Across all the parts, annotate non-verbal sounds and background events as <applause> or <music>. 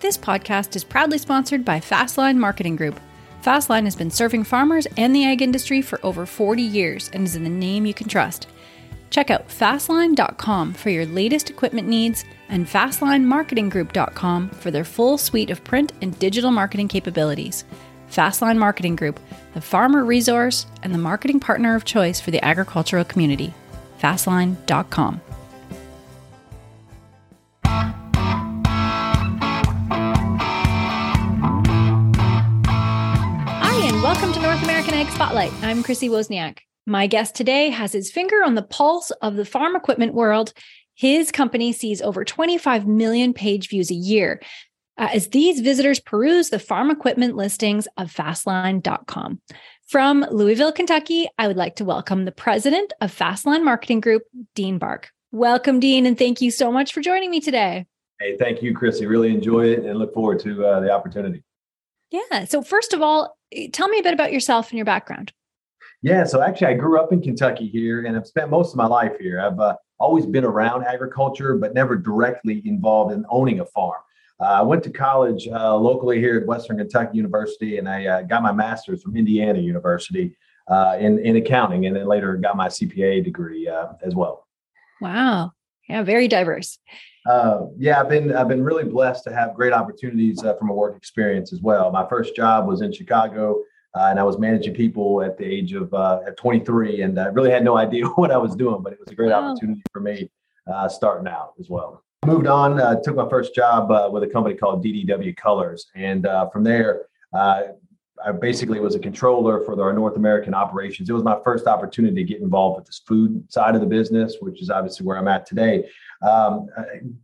This podcast is proudly sponsored by Fastline Marketing Group. Fastline has been serving farmers and the ag industry for over 40 years and is in the name you can trust. Check out fastline.com for your latest equipment needs and fastlinemarketinggroup.com for their full suite of print and digital marketing capabilities. Fastline Marketing Group, the farmer resource and the marketing partner of choice for the agricultural community. Fastline.com. North American Ag Spotlight. I'm Chrissy Wozniak. My guest today has his finger on the pulse of the farm equipment world. His company sees over 25 million page views a year uh, as these visitors peruse the farm equipment listings of fastline.com. From Louisville, Kentucky, I would like to welcome the president of Fastline Marketing Group, Dean Bark. Welcome, Dean, and thank you so much for joining me today. Hey, thank you, Chrissy. Really enjoy it and look forward to uh, the opportunity. Yeah. So, first of all, tell me a bit about yourself and your background. Yeah. So, actually, I grew up in Kentucky here and I've spent most of my life here. I've uh, always been around agriculture, but never directly involved in owning a farm. Uh, I went to college uh, locally here at Western Kentucky University and I uh, got my master's from Indiana University uh, in, in accounting and then later got my CPA degree uh, as well. Wow. Yeah. Very diverse uh, yeah, I've been I've been really blessed to have great opportunities uh, from a work experience as well. My first job was in Chicago, uh, and I was managing people at the age of uh, at 23, and I really had no idea <laughs> what I was doing, but it was a great wow. opportunity for me uh, starting out as well. Moved on, uh, took my first job with a company called DDW Colors, and from there. I basically was a controller for our North American operations. It was my first opportunity to get involved with this food side of the business, which is obviously where I'm at today um,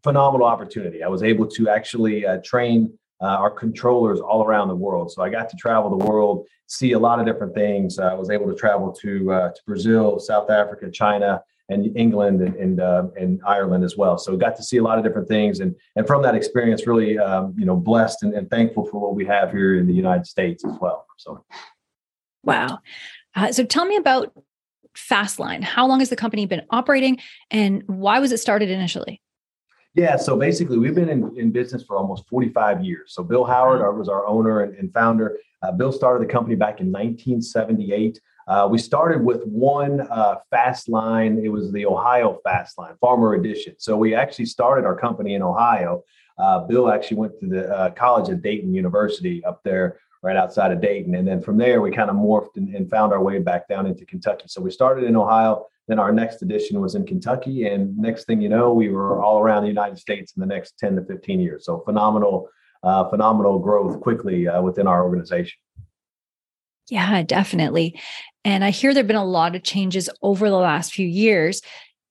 phenomenal opportunity. I was able to actually uh, train uh, our controllers all around the world. So I got to travel the world, see a lot of different things. I was able to travel to uh, to Brazil, South Africa, China, and England and and, uh, and, Ireland as well. So we got to see a lot of different things, and and from that experience, really um, you know blessed and, and, thankful for what we have here in the United States as well. So, wow. Uh, so tell me about Fastline. How long has the company been operating and why was it started initially? Yeah, so basically, we've been in, in business for almost 45 years. So, Bill Howard our, was our owner and, and founder. Uh, Bill started the company back in 1978. Uh, we started with one uh, fast line. It was the Ohio Fast Line, Farmer Edition. So, we actually started our company in Ohio. Uh, Bill actually went to the uh, college at Dayton University up there right outside of Dayton. And then from there, we kind of morphed and, and, found our way back down into Kentucky. So we started in Ohio. Then our next edition was in Kentucky. And next thing you know, we were all around the United States in the next 10 to 15 years. So phenomenal, uh, phenomenal growth quickly uh, within our organization. Yeah, definitely. And I hear there have been a lot of changes over the last few years.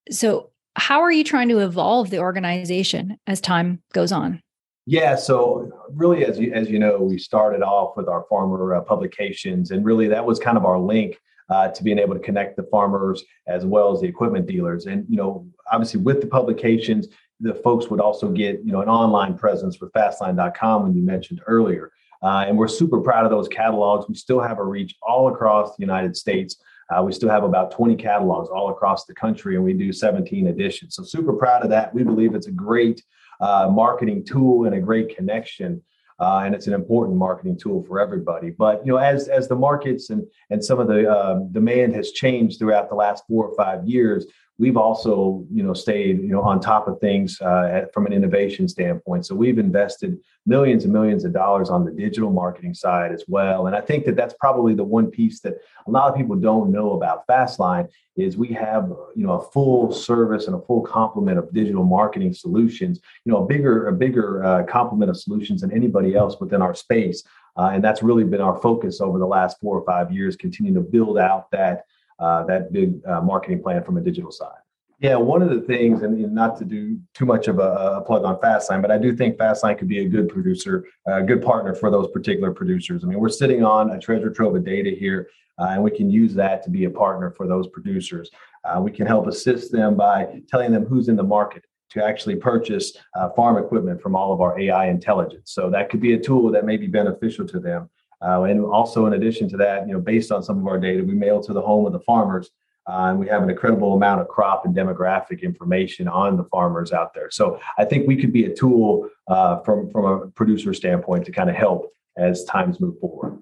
So, how are you trying to evolve the organization as time goes on? Yeah, so really, as you as you know, we started off with our farmer uh, publications, and really that was kind of our link uh, to being able to connect the farmers as well as the equipment dealers. And you know, obviously with the publications, the folks would also get you know an online presence with Fastline.com, when you mentioned earlier. Uh, and we're super proud of those catalogs. We still have a reach all across the United States. Uh, we still have about 20 catalogs all across the country, and we do 17 editions. So super proud of that. We believe it's a great uh, marketing tool and a great connection. Uh, and it's an important marketing tool for everybody. But you know, as as the markets and and some of the uh, demand has changed throughout the last four or five years, we've also you know stayed you know on top of things uh, from an innovation standpoint. So we've invested millions and millions of dollars on the digital marketing side as well. And i think that that's probably the one piece that a lot of people don't know about fastline is we have you know a full service and a full complement of digital marketing solutions you know a bigger a bigger uh, complement of solutions than anybody else within our space. Uh, and that's really been our focus over the last four or five years continuing to build out that uh, that big uh, marketing plan from a digital side. Yeah, one of the things, and, and not to do too much of a, a, plug on Fastline, but I do think Fastline could be a good producer, a good partner for those particular producers. I mean, we're sitting on a treasure trove of data here, uh, and we can use that to be a partner for those producers. Uh, we can help assist them by telling them who's in the market to actually purchase uh, farm equipment from all of our AI intelligence. So that could be a tool that may be beneficial to them. Uh, and also, in addition to that, you know, based on some of our data, we mail to the home of the farmers Uh, and we have an incredible amount of crop and demographic information on the farmers out there. So I think we could be a tool uh, from from a producer standpoint to kind of help as times move forward.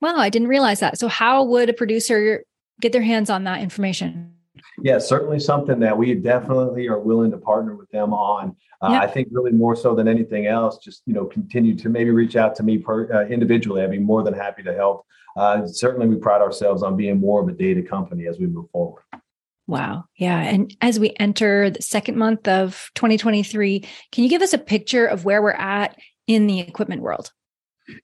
Well, I didn't realize that. So how would a producer get their hands on that information? Yeah, certainly something that we definitely are willing to partner with them on. Uh, I think really more so than anything else, just you know, continue to maybe reach out to me per, uh, individually. I'd be more than happy to help. Uh, certainly, we pride ourselves on being more of a data company as we move forward. Wow. Yeah. And as we enter the second month of 2023, can you give us a picture of where we're at in the equipment world?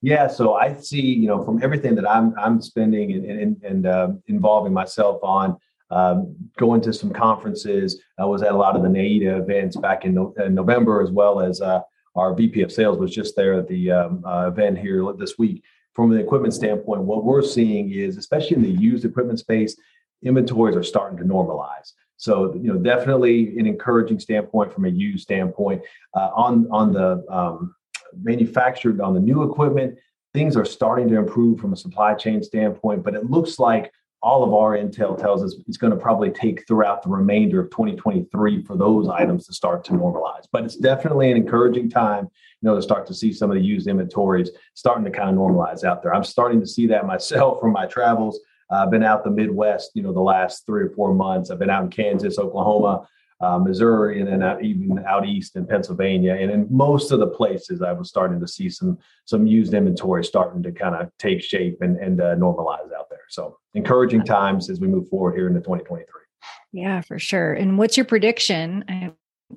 Yeah, so I see, you know, from everything that I'm I'm spending and and, and uh, involving myself on, um, going to some conferences. I was at a lot of the NAEDA events back in, no, in November, as well as uh, our VP of Sales was just there at the um, uh, event here this week. From the equipment standpoint, what we're seeing is, especially in the used equipment space, inventories are starting to normalize. So, you know, definitely an encouraging standpoint from a used standpoint. Uh, on on the um, manufactured on the new equipment, things are starting to improve from a supply chain standpoint, but it looks like all of our intel tells us it's going to probably take throughout the remainder of 2023 for those items to start to normalize. But it's definitely an encouraging time, you know, to start to see some of the used inventories starting to kind of normalize out there. I'm starting to see that myself from my travels. Uh, I've been out the Midwest, you know, the last three or four months. I've been out in Kansas, Oklahoma, uh, Missouri, and then out, even out east in Pennsylvania. And in most of the places, I was starting to see some some used inventory starting to kind of take shape and and uh, normalize out. So encouraging times as we move forward here into 2023. Yeah, for sure. And what's your prediction? I,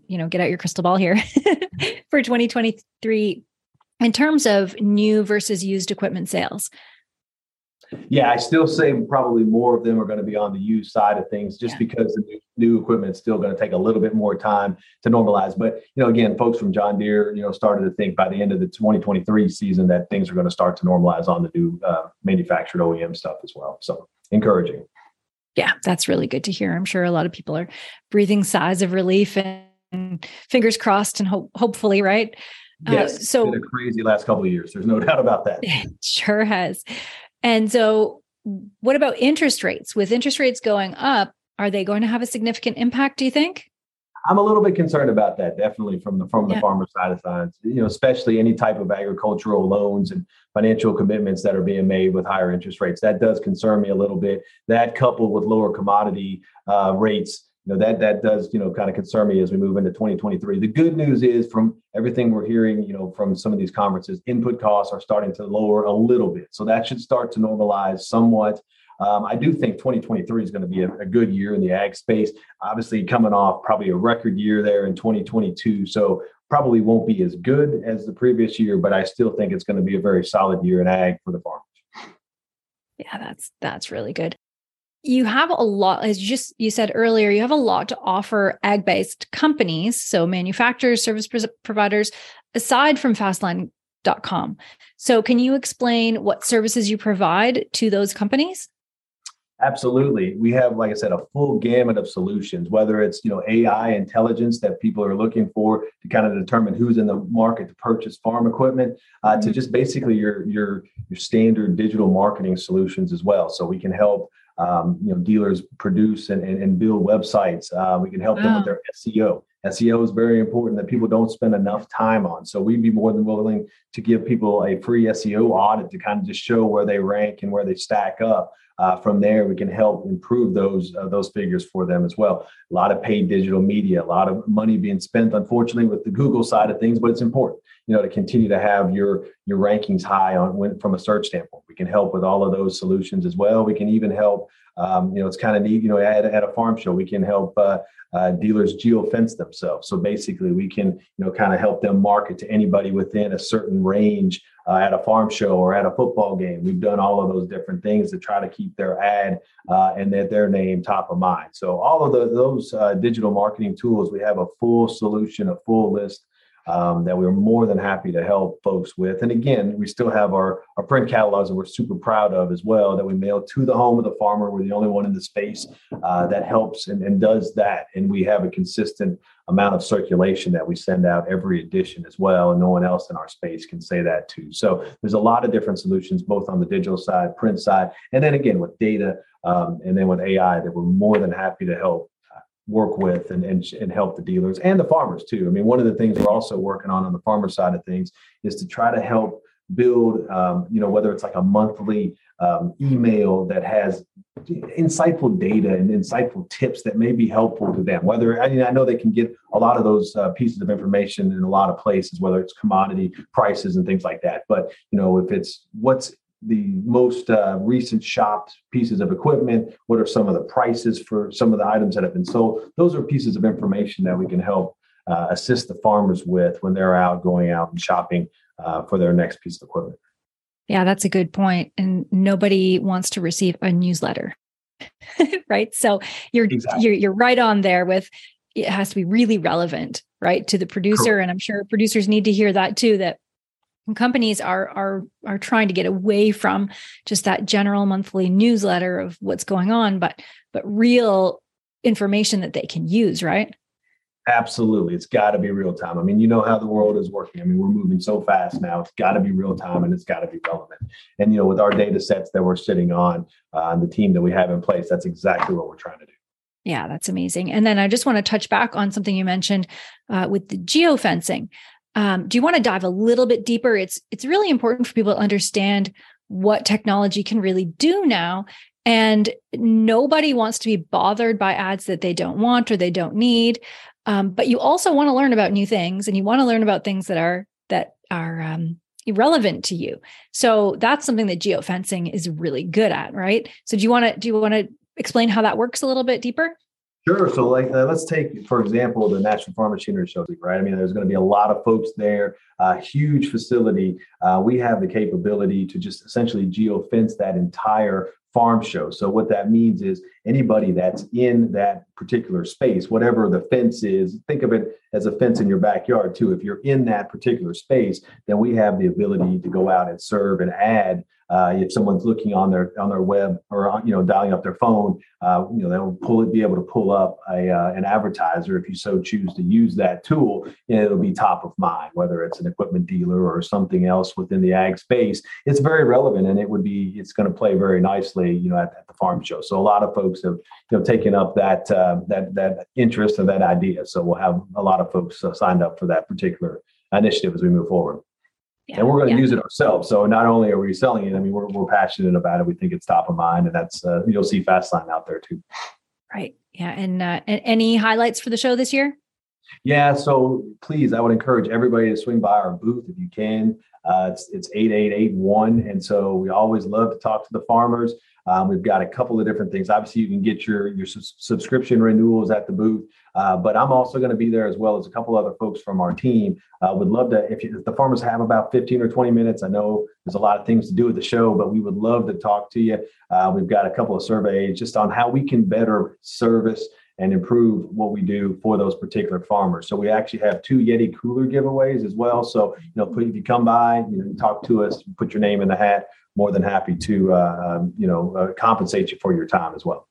you know, get out your crystal ball here <laughs> for 2023 in terms of new versus used equipment sales. Yeah, I still say probably more of them are going to be on the used side of things just yeah. because the new, equipment is still going to take a little bit more time to normalize. But, you know, again, folks from John Deere, you know, started to think by the end of the 2023 season that things are going to start to normalize on the new uh, manufactured OEM stuff as well. So encouraging. Yeah, that's really good to hear. I'm sure a lot of people are breathing sighs of relief and fingers crossed and ho- hopefully, right? Yes, uh, so been a crazy last couple of years. There's no <laughs> doubt about that. <laughs> It sure has. And so, what about interest rates? With interest rates going up, are they going to have a significant impact, do you think? I'm a little bit concerned about that, definitely from the from the yeah. farmer side of things. You know, especially any type of agricultural loans and financial commitments that are being made with higher interest rates. That does concern me a little bit. That coupled with lower commodity uh, rates you know that that does you know kind of concern me as we move into 2023 the good news is from everything we're hearing you know from some of these conferences input costs are starting to lower a little bit so that should start to normalize somewhat um, I do think 2023 is going to be a, a, good year in the ag space. Obviously, coming off probably a record year there in 2022. So, probably won't be as good as the previous year, but I still think it's going to be a very solid year in ag for the farmers. Yeah, that's that's really good you have a lot as you just you said earlier you have a lot to offer ag based companies so manufacturers service providers aside from fastline.com so can you explain what services you provide to those companies? Absolutely. We have like i said a full gamut of solutions whether it's you know ai intelligence that people are looking for to kind of determine who's in the market to purchase farm equipment uh, mm-hmm. to just basically your your your standard digital marketing solutions as well. So we can help um, you know dealers produce and, and, and build websites uh, we can help wow. them with their seo seo is very important that people don't spend enough time on. So we'd be more than willing to give people a free seo audit to kind of just show where they rank and where they stack up uh, from there we can help improve those uh, those figures for them as well. A lot of paid digital media a lot of money being spent unfortunately with the google side of things but it's important you know to continue to have your your rankings high on when, from a search standpoint. We can help with all of those solutions as well. We can even help um, you know it's kind of neat you know at, at a farm show we can help uh, uh, dealers geofence themselves. So basically we can you know kind of help them market to anybody within a certain range uh, at a farm show or at a football game. We've done all of those different things to try to keep their ad uh, and their, their name top of mind. So all of the, those uh, digital marketing tools we have a full solution a full list um, that we're more than happy to help folks with. And again, we still have our, our print catalogs that we're super proud of as well that we mail to the home of the farmer. We're the only one in the space uh, that helps and, and does that. And we have a consistent amount of circulation that we send out every edition as well. And no one else in our space can say that too. So there's a lot of different solutions, both on the digital side, print side, and then again with data um, and then with AI that we're more than happy to help work with and, and, and help the dealers and the farmers too. I mean, one of the things we're also working on on the farmer side of things is to try to help build, um, you know, whether it's like a monthly um, email that has insightful data and insightful tips that may be helpful to them. Whether I mean, I know they can get a lot of those uh, pieces of information in a lot of places, whether it's commodity prices and things like that. But you know, if it's what's the most uh, recent shopped pieces of equipment? What are some of the prices for some of the items that have been sold? Those are pieces of information that we can help uh, assist the farmers with when they're out going out and shopping uh, for their next piece of equipment. Yeah, that's a good point. And nobody wants to receive a newsletter, <laughs> right? So you're exactly. you're you're right on there with it has to be really relevant, right, to the producer. Correct. And I'm sure producers need to hear that too. That companies are are are trying to get away from just that general monthly newsletter of what's going on but but real information that they can use right? Absolutely. It's got to be real time. I mean you know how the world is working. I mean we're moving so fast now. It's got to be real time and it's got to be relevant. And you know with our data sets that we're sitting on uh, the team that we have in place that's exactly what we're trying to do. Yeah, that's amazing. And then I just want to touch back on something you mentioned uh, with the geofencing. Um, do you want to dive a little bit deeper? It's it's really important for people to understand what technology can really do now. And nobody wants to be bothered by ads that they don't want or they don't need. Um, but you also want to learn about new things, and you want to learn about things that are that are um, irrelevant to you. So that's something that geofencing is really good at, right? So do you want to do you want to explain how that works a little bit deeper? Sure. So, like, uh, let's take, for example, the National Farm Machinery Show, right? I mean, there's going to be a lot of folks there, uh, huge facility. Uh, we have the capability to just essentially geofence that entire farm show. So, what that means is anybody that's in that particular space, whatever the fence is, think of it as a fence in your backyard, too. If you're in that particular space, then we have the ability to go out and serve and add uh, if someone's looking on their on their web or uh, you know dialing up their phone, uh, you know they'll pull it, be able to pull up a uh, an advertiser if you so choose to use that tool. And it'll be top of mind, whether it's an equipment dealer or something else within the ag space. It's very relevant, and it would be it's going to play very nicely, you know, at, at, the farm show. So a lot of folks have you know taken up that uh, that that interest and that idea. So we'll have a lot of folks signed up for that particular initiative as we move forward yeah. and we're going to yeah. use it ourselves. So not only are we selling it, I mean, we're, we're passionate about it. We think it's top of mind, and that's uh, you'll see Fastline out there too. Right. Yeah. And, uh, any highlights for the show this year? Yeah. So please, I would encourage everybody to swing by our booth if you can. Uh, it's it's eight eight eight one, and so we always love to talk to the farmers. Um, we've got a couple of different things. Obviously, you can get your your subscription renewals at the booth, uh, but I'm also going to be there as well as a couple other folks from our team. Uh, would love to if, you, if, the farmers have about 15 or 20 minutes. I know there's a lot of things to do with the show, but we would love to talk to you. Uh, we've got a couple of surveys just on how we can better service and improve what we do for those particular farmers. So we actually have two Yeti cooler giveaways as well. So you know, if you come by, you know, talk to us, put your name in the hat more than happy to uh, um, you know uh, compensate you for your time as well.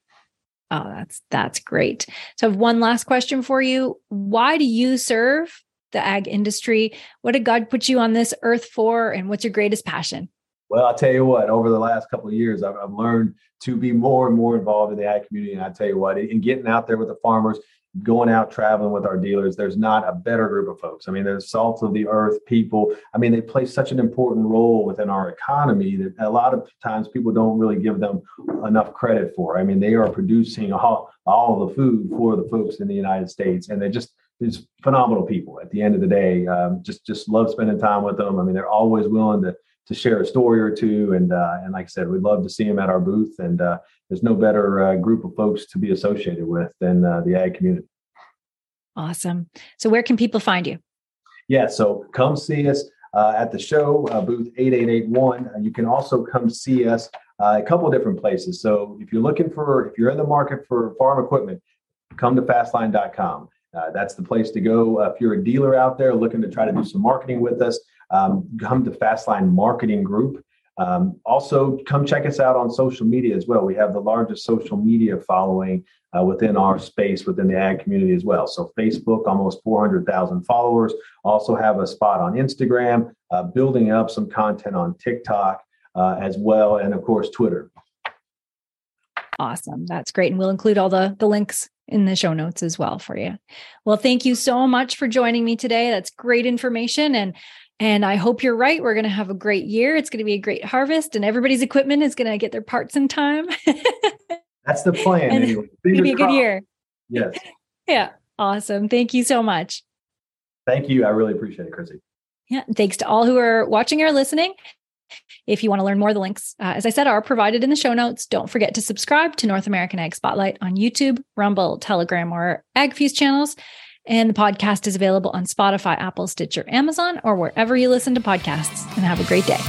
Oh, that's that's great. So, I have one last question for you. Why do you serve the ag industry? What did God put you on this earth for, and what's your greatest passion? Well, I'll tell you what. Over the last couple of years, I've, I've learned to be more and more involved in the ag community. And I tell you what, in getting out there with the farmers, going out traveling with our dealers, there's not a better group of folks. I mean, there's salt of the earth people. I mean, they play such an important role within our economy that a lot of times people don't really give them enough credit for. I mean, they are producing <laughs> all, all the food for the folks in the United States, and they just these phenomenal people. At the end of the day, um, just just love spending time with them. I mean, they're always willing to to share a story or two. And uh, and like I said, we'd love to see them at our booth. And uh, there's no better uh, group of folks to be associated with than uh, the ag community. Awesome. So where can people find you? Yeah, so come see us uh, at the show, uh, booth 8881. you can also come see us a couple of different places. So if you're looking for, if you're in the market for farm equipment, come to fastline.com. uh, that's the place to go. Uh, if you're a dealer out there looking to try to do some marketing with us, um, come to Fastline Marketing Group. Um, also, come check us out on social media as well. We have the largest social media following uh, within our space within the ag community as well. So, Facebook, almost 400,000 followers. Also, have a spot on Instagram, uh, building up some content on TikTok uh, as well, and of course, Twitter. Awesome. That's great. And we'll include all the, the links in the show notes as well for you. Well, thank you so much for joining me today. That's great information. And and I hope you're right. We're going to have a great year. It's going to be a great harvest, and everybody's equipment is going to get their parts in time. <laughs> That's the plan. and anyway. to be a good year. Yes. <laughs> yeah. Awesome. Thank you so much. Thank you. I really appreciate it, Chrissy. Yeah. Thanks to all who are watching or listening. If you want to learn more, the links, uh, as I said, are provided in the show notes. Don't forget to subscribe to North American Ag Spotlight on YouTube, Rumble, Telegram, or AgFuse channels. And the podcast is available on Spotify, Apple, Stitcher, Amazon, or wherever you listen to podcasts. And have a great day.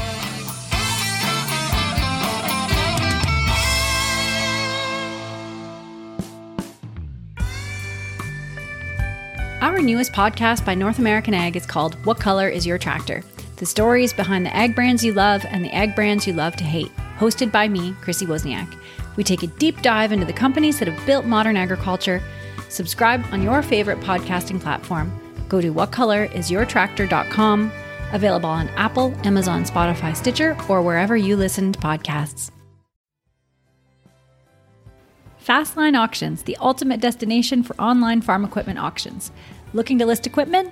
Our newest podcast by North American Ag is called What Color is Your Tractor? The stories behind the ag brands you love and the ag brands you love to hate. Hosted by me, Chrissy Wozniak. We take a deep dive into the companies that have built modern agriculture Subscribe on your favorite podcasting platform. Go to whatcolorisyourtractor.com, available on Apple, Amazon, Spotify, Stitcher, or wherever you listen to podcasts. Fastline Auctions, the ultimate destination for online farm equipment auctions. Looking to list equipment?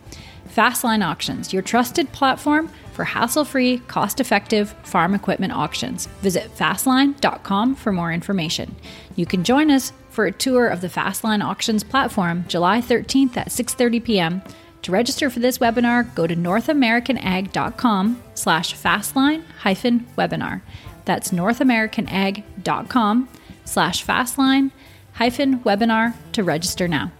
Fastline Auctions, your trusted platform for hassle free, cost effective farm equipment auctions. Visit fastline.com for more information. You can join us for a tour of the Fastline Auctions platform July 13th at 6:30 p.m. To register for this webinar, go to northamericanag.com slash fastline hyphen webinar. That's northamericanag.com slash fastline hyphen webinar to register now.